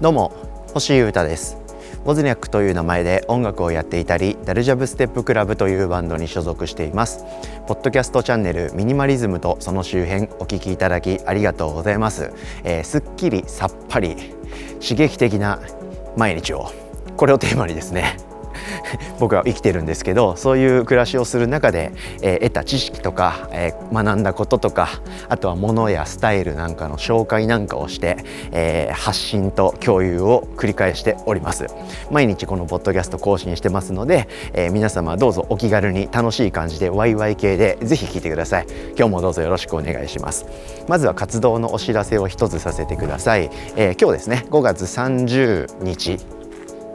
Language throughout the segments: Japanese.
どうも星優太です。ウズニャックという名前で音楽をやっていたりダルジャブステップクラブというバンドに所属しています。ポッドキャストチャンネルミニマリズムとその周辺お聞きいただきありがとうございます、えー、すっきりさっぱり刺激的な毎日を。これをテーマにですね 僕は生きてるんですけどそういう暮らしをする中で、えー、得た知識とか、えー、学んだこととかあとは物やスタイルなんかの紹介なんかをして、えー、発信と共有を繰り返しております。毎日このポッドキャスト更新してますので、え皆様どうぞお気軽に楽しい感じでワイワイ系でぜひ聞いてください。今日もどうぞよろしくお願いします。まずは活動のお知らせを一つさせてください、え今日ですね5月30日。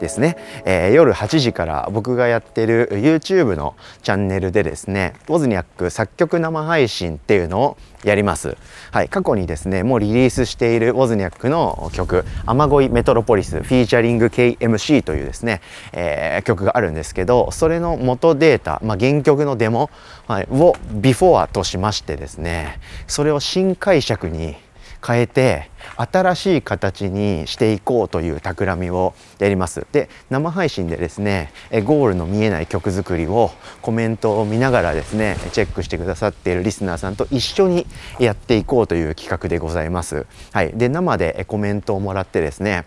ですね、えー、夜8時から僕がやってる YouTube のチャンネルでですねウォズニャック作曲生配信っていうのをやります、はい、過去にですねもうリリースしているウォズニャックの曲「雨乞いメトロポリス」フィーチャリング KMC というですね、えー、曲があるんですけどそれの元データ、まあ、原曲のデモ、はい、をビフォアとしましてですねそれを新解釈に変えて新しい形にしていこうという企みをやりますで生配信でですねゴールの見えない曲作りをコメントを見ながらですねチェックしてくださっているリスナーさんと一緒にやっていこうという企画でございます。はい、で生でコメントをもらってですね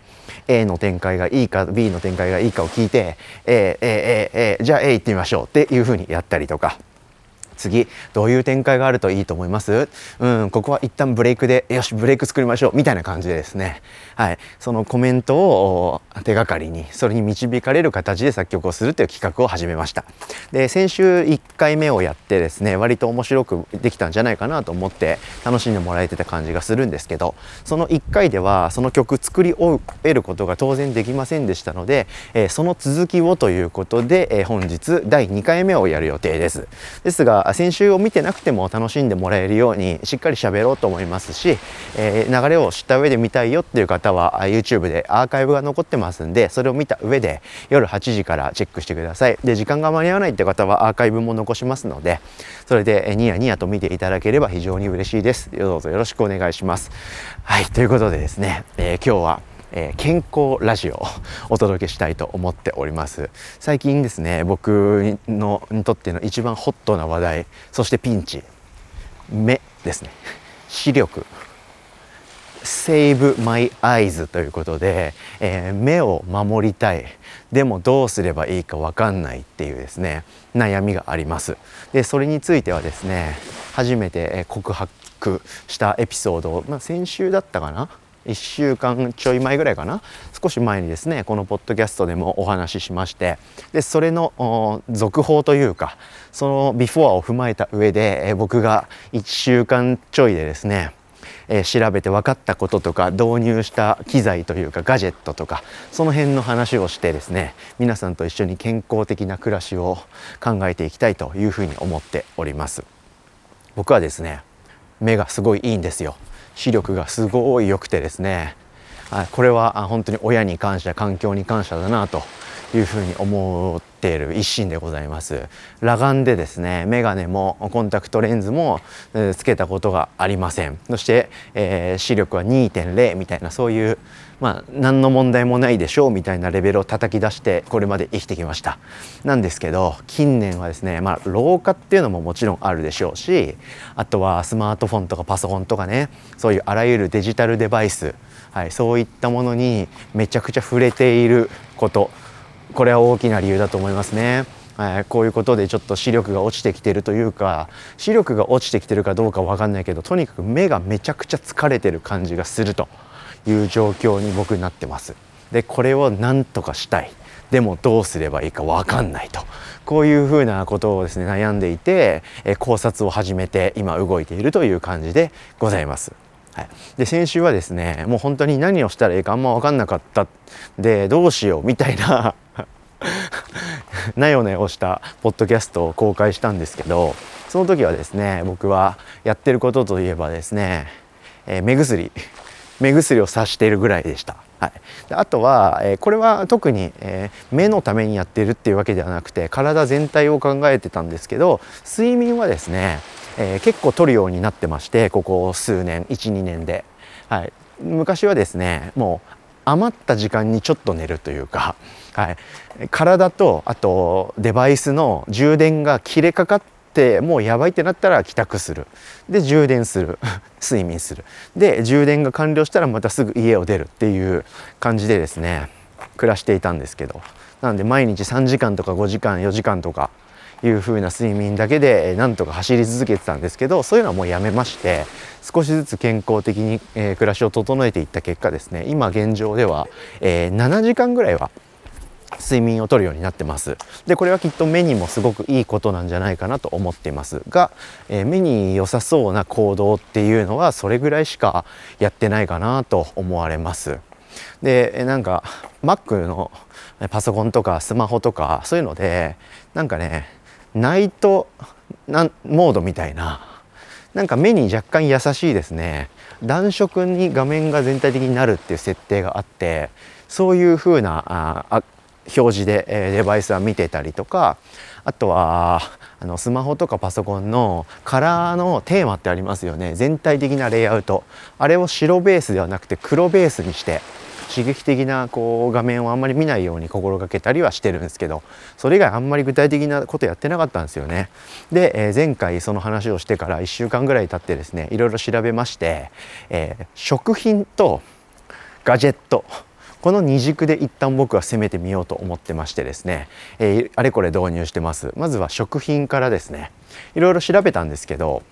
A の展開がいいか B の展開がいいかを聞いて A, A, A, A じゃあ A 行ってみましょうっていうふうにやったりとか。次どういう展開があるといいと思います？うんここは一旦ブレイクでよしブレイク作りましょうみたいな感じでですね。はい。そのコメントを手がかりにそれに導かれる形で作曲をするという企画を始めました。で先週1回目をやってですね割と面白くできたんじゃないかなと思って楽しんでもらえてた感じがするんですけどその1回ではその曲作り終えることが当然できませんでしたので、え、その続きをということで、え、本日第2回目をやる予定です。ですが先週を見てなくても楽しんでもらえるようにしっかり喋ろうと思いますし、えー、流れを知った上で見たいよっていう方は YouTube でアーカイブが残ってますんでそれを見た上で夜8時からチェックしてください。で時間が間に合わないって方はアーカイブも残しますのでそれでニヤニヤと見ていただければ非常に嬉しいです。どうぞよろしくお願いします。はいということでですね、えー、今日はえー、健康ラジオを お届けしたいと思っております。最近ですね僕のにとっての一番ホットな話題そしてピンチ目ですね。視力。Save My Eyes ということで、えー、目を守りたい。でもどうすればいいか分かんないっていうですね悩みがあります。でそれについてはですね初めて告白したエピソード、まあ、先週だったかな？1週間ちょい前ぐらいかな？少し前にですねこのポッドキャストでもお話ししましてでそれの続報というかそのビフォアを踏まえた上で、え僕が1週間ちょいでですねえ、調べて分かったこととか導入した機材というかガジェットとかその辺の話をしてですね皆さんと一緒に健康的な暮らしを考えていきたいというふうに思っております。僕はですね目がすごいいいんですよ。視力がすごい良くてですね。これは本当に親に感謝環境に感謝だなというふうに思ってている一心でございます。裸眼でですね眼鏡もコンタクトレンズもつけたことがありません。そして、えー、視力は2.0みたいなそういうまあ何の問題もないでしょうみたいなレベルを叩き出してこれまで生きてきました。なんですけど近年はですねまあ老化っていうのももちろんあるでしょうしあとはスマートフォンとかパソコンとかねそういうあらゆるデジタルデバイスはい、そういったものにめちゃくちゃ触れていることこれは大きな理由だと思いますね。はい、こういうことでちょっと視力が落ちてきてるというか視力が落ちてきてるかどうか分かんないけどとにかく目がめちゃくちゃ疲れてる感じがするという状況に僕なってます。でこれを何とかしたいでもどうすればいいか分かんないとこういうふうなことをですね悩んでいてえ考察を始めて今動いているという感じでございます。はい、で先週はですねもう本当に何をしたらいいかあんま分かんなかった。でどうしようみたいな なよなよしたポッドキャストを公開したんですけどその時はですね僕はやってることといえばですね、えー、目薬目薬をさしているぐらいでした。はい、であとは、えー、これは特に、えー、目のためにやってるっていうわけではなくて体全体を考えてたんですけど睡眠はですね、えー、結構取るようになってましてここ数年12年で、はい、昔はですねもう余った時間にちょっと寝るというか、はい、体とあとデバイスの充電が切れかかってもうやばいってなったら帰宅する。で充電する。睡眠する。で充電が完了したらまたすぐ家を出るっていう感じでですね暮らしていたんですけど。なので毎日3時間とか5時間4時間とかいう風な睡眠だけでなんとか走り続けてたんですけどそういうのはもうやめまして少しずつ健康的に、え暮らしを整えていった結果ですね今現状では、え7時間ぐらいは睡眠をとるようになってます。でこれはきっと目にもすごくいいことなんじゃないかなと思っていますが、え、目に良さそうな行動っていうのはそれぐらいしかやってないかなと思われます。でなんか Mac のパソコンとかスマホとかそういうのでなんかねナイトなモードみたいな。なんか目に若干優しいですね。暖色に画面が全体的になるっていう設定があってそういう風なあ表示で、えデバイスは見てたりとかあとはあのスマホとかパソコンのカラーのテーマってありますよね。全体的なレイアウト。あれを白ベースではなくて黒ベースにして刺激的なこう画面をあんまり見ないように心がけたりはしてるんですけどそれ以外あんまり具体的なことやってなかったんですよね。で、えー、前回その話をしてから1週間ぐらい経ってですねいろいろ調べまして、えー、食品とガジェット。この二軸で一旦僕は攻めてみようと思ってましてですね、えー、あれこれ導入してます。まずは食品からですねいろいろ調べたんですけど、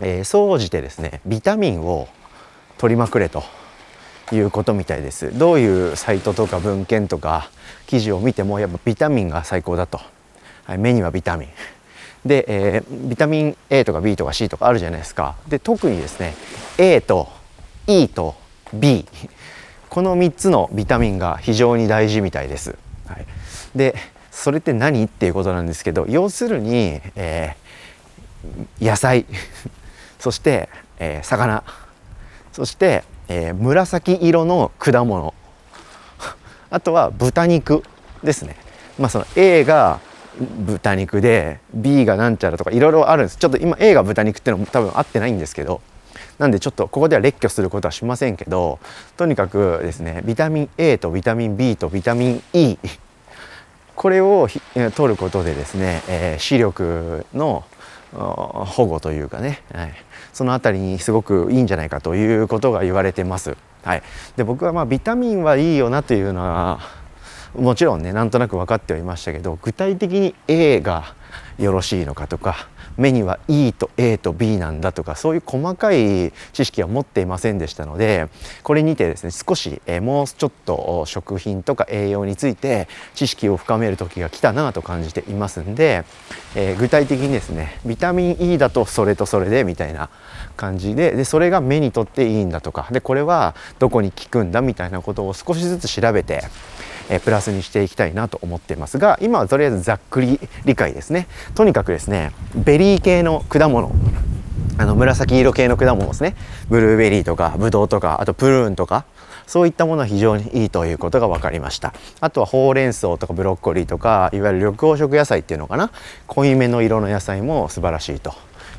えー、総じてですねビタミンを取りまくれと。いうことみたいです。どういうサイトとか文献とか記事を見てもやっぱビタミンが最高だと、はい、目にはビタミン。で、えー、ビタミン A とか B とか C とかあるじゃないですか。で特にですね A と E と B この3つのビタミンが非常に大事みたいです、はい、でそれって何っていうことなんですけど要するに、えー、野菜。そして、えー、魚。そしてえー、紫色の果物。あとは豚肉ですね。まあその A が豚肉で B がなんちゃらとかいろいろあるんです。ちょっと今 A が豚肉っていうのも多分合ってないんですけど。なんでちょっとここでは列挙することはしませんけどとにかくですねビタミン A とビタミン B とビタミン E これを取ることでですね、えー、視力の保護というかね、はい、その辺りにすごくいいんじゃないかということが言われてます。はい、で僕はまあビタミンはいいよなというのはもちろんねなんとなく分かってはいましたけど具体的に A がよろしいのかとか目には E と A と B なんだとかそういう細かい知識は持っていませんでしたのでこれにてですね少し、えもうちょっと食品とか栄養について知識を深める時が来たなと感じていますんで、えー、具体的にですねビタミン E だとそれとそれでみたいな感じででそれが目にとっていいんだとかでこれはどこに効くんだみたいなことを少しずつ調べてえプラスにしていきたいなと思っていますが今はとりあえずざっくり理解ですね。とにかくですねベリー系の果物あの紫色系の果物ですね。ブルーベリーとかブドウとかあとプルーンとかそういったものは非常にいいということが分かりました。あとはほうれん草とかブロッコリーとかいわゆる緑黄色野菜っていうのかな。濃いめの色の野菜も素晴らしいと。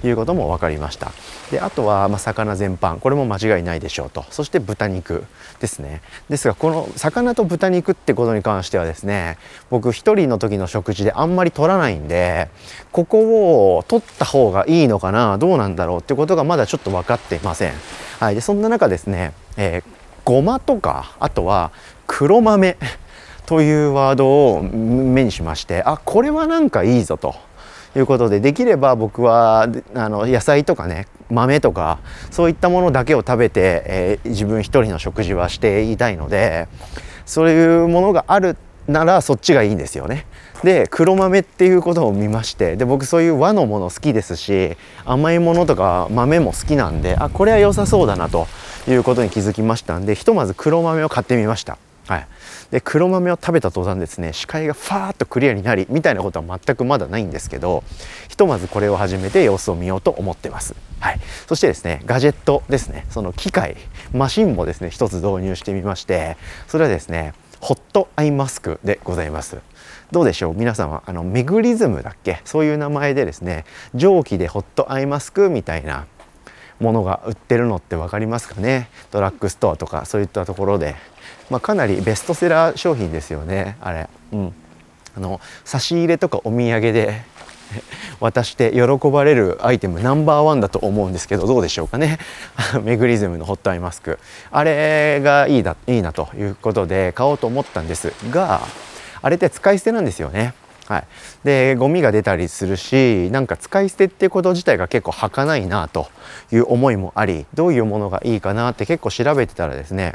いうことも分かりました。であとはま魚全般。これも間違いないでしょうと。そして豚肉ですね。ですがこの魚と豚肉ってことに関してはですね僕一人の時の食事であんまり取らないんでここを取った方がいいのかな？どうなんだろうってことがまだちょっと分かっていません。はい。でそんな中ですね、えー、ごまとかあとは黒豆というワードを目にしましてあこれはなんかいいぞと。いうことでできれば僕はあの野菜とかね豆とかそういったものだけを食べて、えー、自分一人の食事はしていたいのでそういうものがあるならそっちがいいんですよね。で黒豆っていうことを見ましてで僕そういう和のもの好きですし甘いものとか豆も好きなんであこれは良さそうだなということに気づきましたんでひとまず黒豆を買ってみました。はい、で黒豆を食べた途端ですね視界がファーッとクリアになりみたいなことは全くまだないんですけどひとまずこれを始めて様子を見ようと思ってます、はい、そしてですねガジェットですねその機械マシンもですね一つ導入してみましてそれはですねホットアイマスクでございます。どうでしょう？皆さんはあのメグリズムだっけ？そういう名前でですね蒸気でホットアイマスクみたいなものが売ってるのって分かりますかね？ドラッグストアとかそういったところで、まあ、かなりベストセラー商品ですよねあれ、うん、あの差し入れとかお土産で 渡して喜ばれるアイテムナンバーワンだと思うんですけどどうでしょうかね？メグリズムのホットアイマスク。あれがいいだいいなということで買おうと思ったんですがあれって使い捨てなんですよね。はい、でゴミが出たりするしなんか使い捨てってこと自体が結構儚いなという思いもありどういうものがいいかなって結構調べてたらですね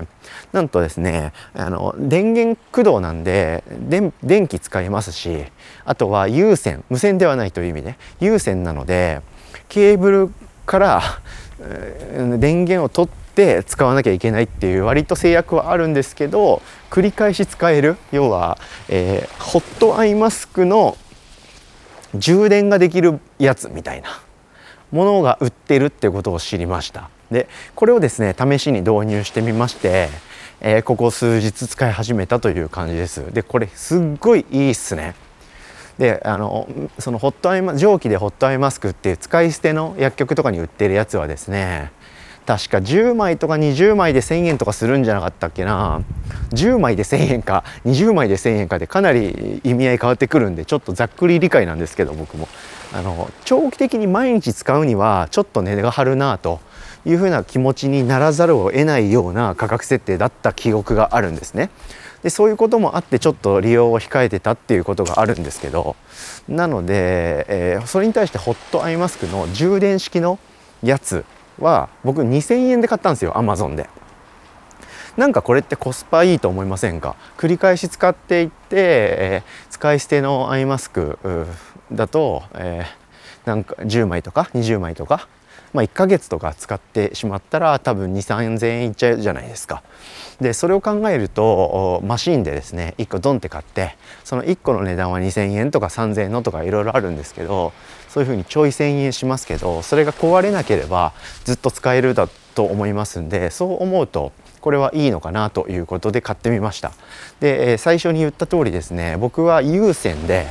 なんとですねあの電源駆動なんで電気使いますしあとは有線無線ではないという意味で有線なのでケーブルから電源を取ってて使わなきゃいけないっていう割と制約はあるんですけど繰り返し使える要は、えー、ホットアイマスクの充電ができるやつみたいなものが売ってるってことを知りました。でこれをですね試しに導入してみまして、えー、ここ数日使い始めたという感じです。でこれすっごいいいっすね。であのそのホットアイマ蒸気でホットアイマスクっていう使い捨ての薬局とかに売ってるやつはですね確か10枚とか20枚で1000円とかするんじゃなかったっけな10枚で1000円か20枚で1000円かでかなり意味合い変わってくるんでちょっとざっくり理解なんですけど僕もあの長期的に毎日使うにはちょっと値が張るなというふうな気持ちにならざるを得ないような価格設定だった記憶があるんですね。でそういうこともあってちょっと利用を控えてたっていうことがあるんですけどなので、えー、それに対してホットアイマスクの充電式のやつは僕2000円で買ったんですよアマゾンで。なんかこれってコスパいいと思いませんか？繰り返し使っていって、えー、使い捨てのアイマスクだと、えー、なんか10枚とか20枚とか、まあ、1ヶ月とか使ってしまったら多分2 3 0 0 0円いっちゃうじゃないですか。でそれを考えるとマシンでですね1個ドンって買ってその1個の値段は2,000円とか3,000円のとかいろいろあるんですけどそういうふうにちょい1,000円しますけどそれが壊れなければずっと使えるだと思いますんでそう思うとこれはいいのかなということで買ってみましたで最初に言った通りですね僕は有線で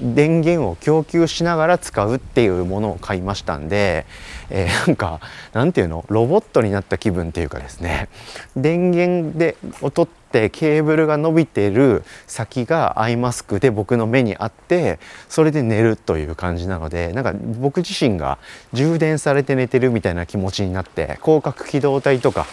電源を供給しながら使うっていうものを買いましたんで、えー、なんかなんていうの？ロボットになった気分っていうかですね。電源でを取ってケーブルが伸びてる先がアイマスクで僕の目にあってそれで寝るという感じなのでなんか僕自身が充電されて寝てるみたいな気持ちになって広角機動隊とか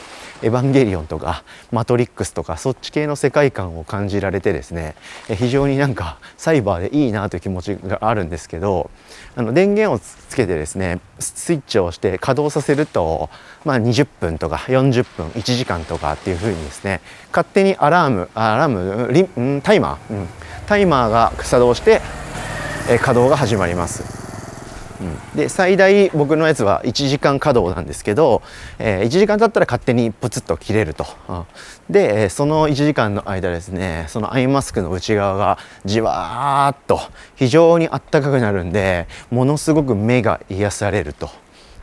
エヴァンゲリオンとかマトリックスとかそっち系の世界観を感じられてですね非常になんかサイバーでいいなという気持ちがあるんですけどあの電源をつけてですねスイッチをして稼働させると、まあ、20分とか40分1時間とかっていう風にですね勝手にアラームアラームリンタイマー、うん、タイマーが作動して、え稼働が始まります。で最大僕のやつは1時間稼働なんですけど、えー、1時間経ったら勝手にプツッと切れると、うん、でその1時間の間ですねそのアイマスクの内側がじわーっと非常にあったかくなるんでものすごく目が癒されると。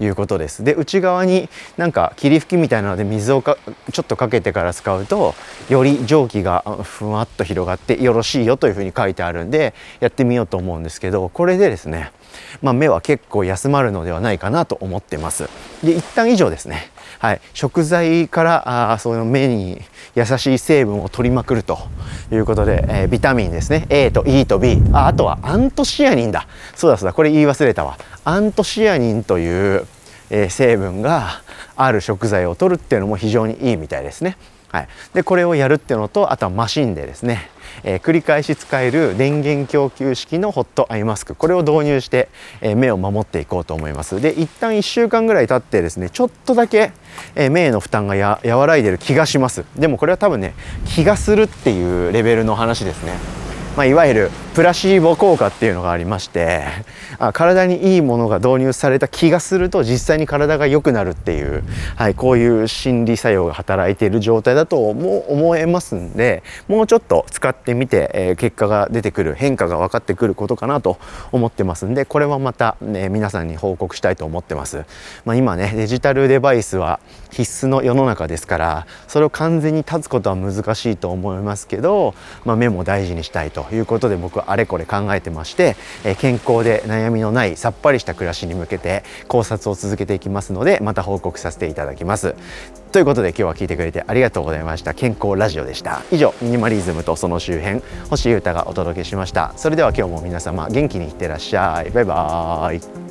いうことです。で内側になんか霧吹きみたいなので水をかちょっとかけてから使うとより蒸気がふわっと広がってよろしいよというふうに書いてあるんでやってみようと思うんですけどこれでですねまあ、目は結構休まるのではないかなと思ってます。で一旦以上ですね。はい、食材からあその目に優しい成分を取りまくるということで、えー、ビタミンですね A と E と B ああとはアントシアニンだそうだそうだこれ言い忘れたわアントシアニンという、えー、成分がある食材を取るっていうのも非常にいいみたいですね。はい、でこれをやるっていうのとあとはマシンでですねえー、繰り返し使える電源供給式のホットアイマスクこれを導入して、えー、目を守っていこうと思います。で一旦1週間ぐらい経ってですねちょっとだけ、えー、目の負担が和らいでる気がします。でもこれは多分ね気がするっていうレベルの話ですね。まあ、いわゆるプラシーボ効果っていうのがありましてあ体にいいものが導入された気がすると実際に体が良くなるっていう、はい、こういう心理作用が働いている状態だとも思えますんでもうちょっと使ってみて、えー、結果が出てくる変化が分かってくることかなと思ってますんでこれはまた、ね、皆さんに報告したいと思ってます。まあ、今ねデジタルデバイスは必須の世の中ですからそれを完全に断つことは難しいと思いますけど、まあ、目も大事にしたいということで僕あれこれ考えてまして、え健康で悩みのないさっぱりした暮らしに向けて考察を続けていきますのでまた報告させていただきます。ということで今日は聞いてくれてありがとうございました。健康ラジオでした。以上ミニマリズムとその周辺星優太がお届けしました。それでは今日も皆様元気にいってらっしゃい。バイバーイ。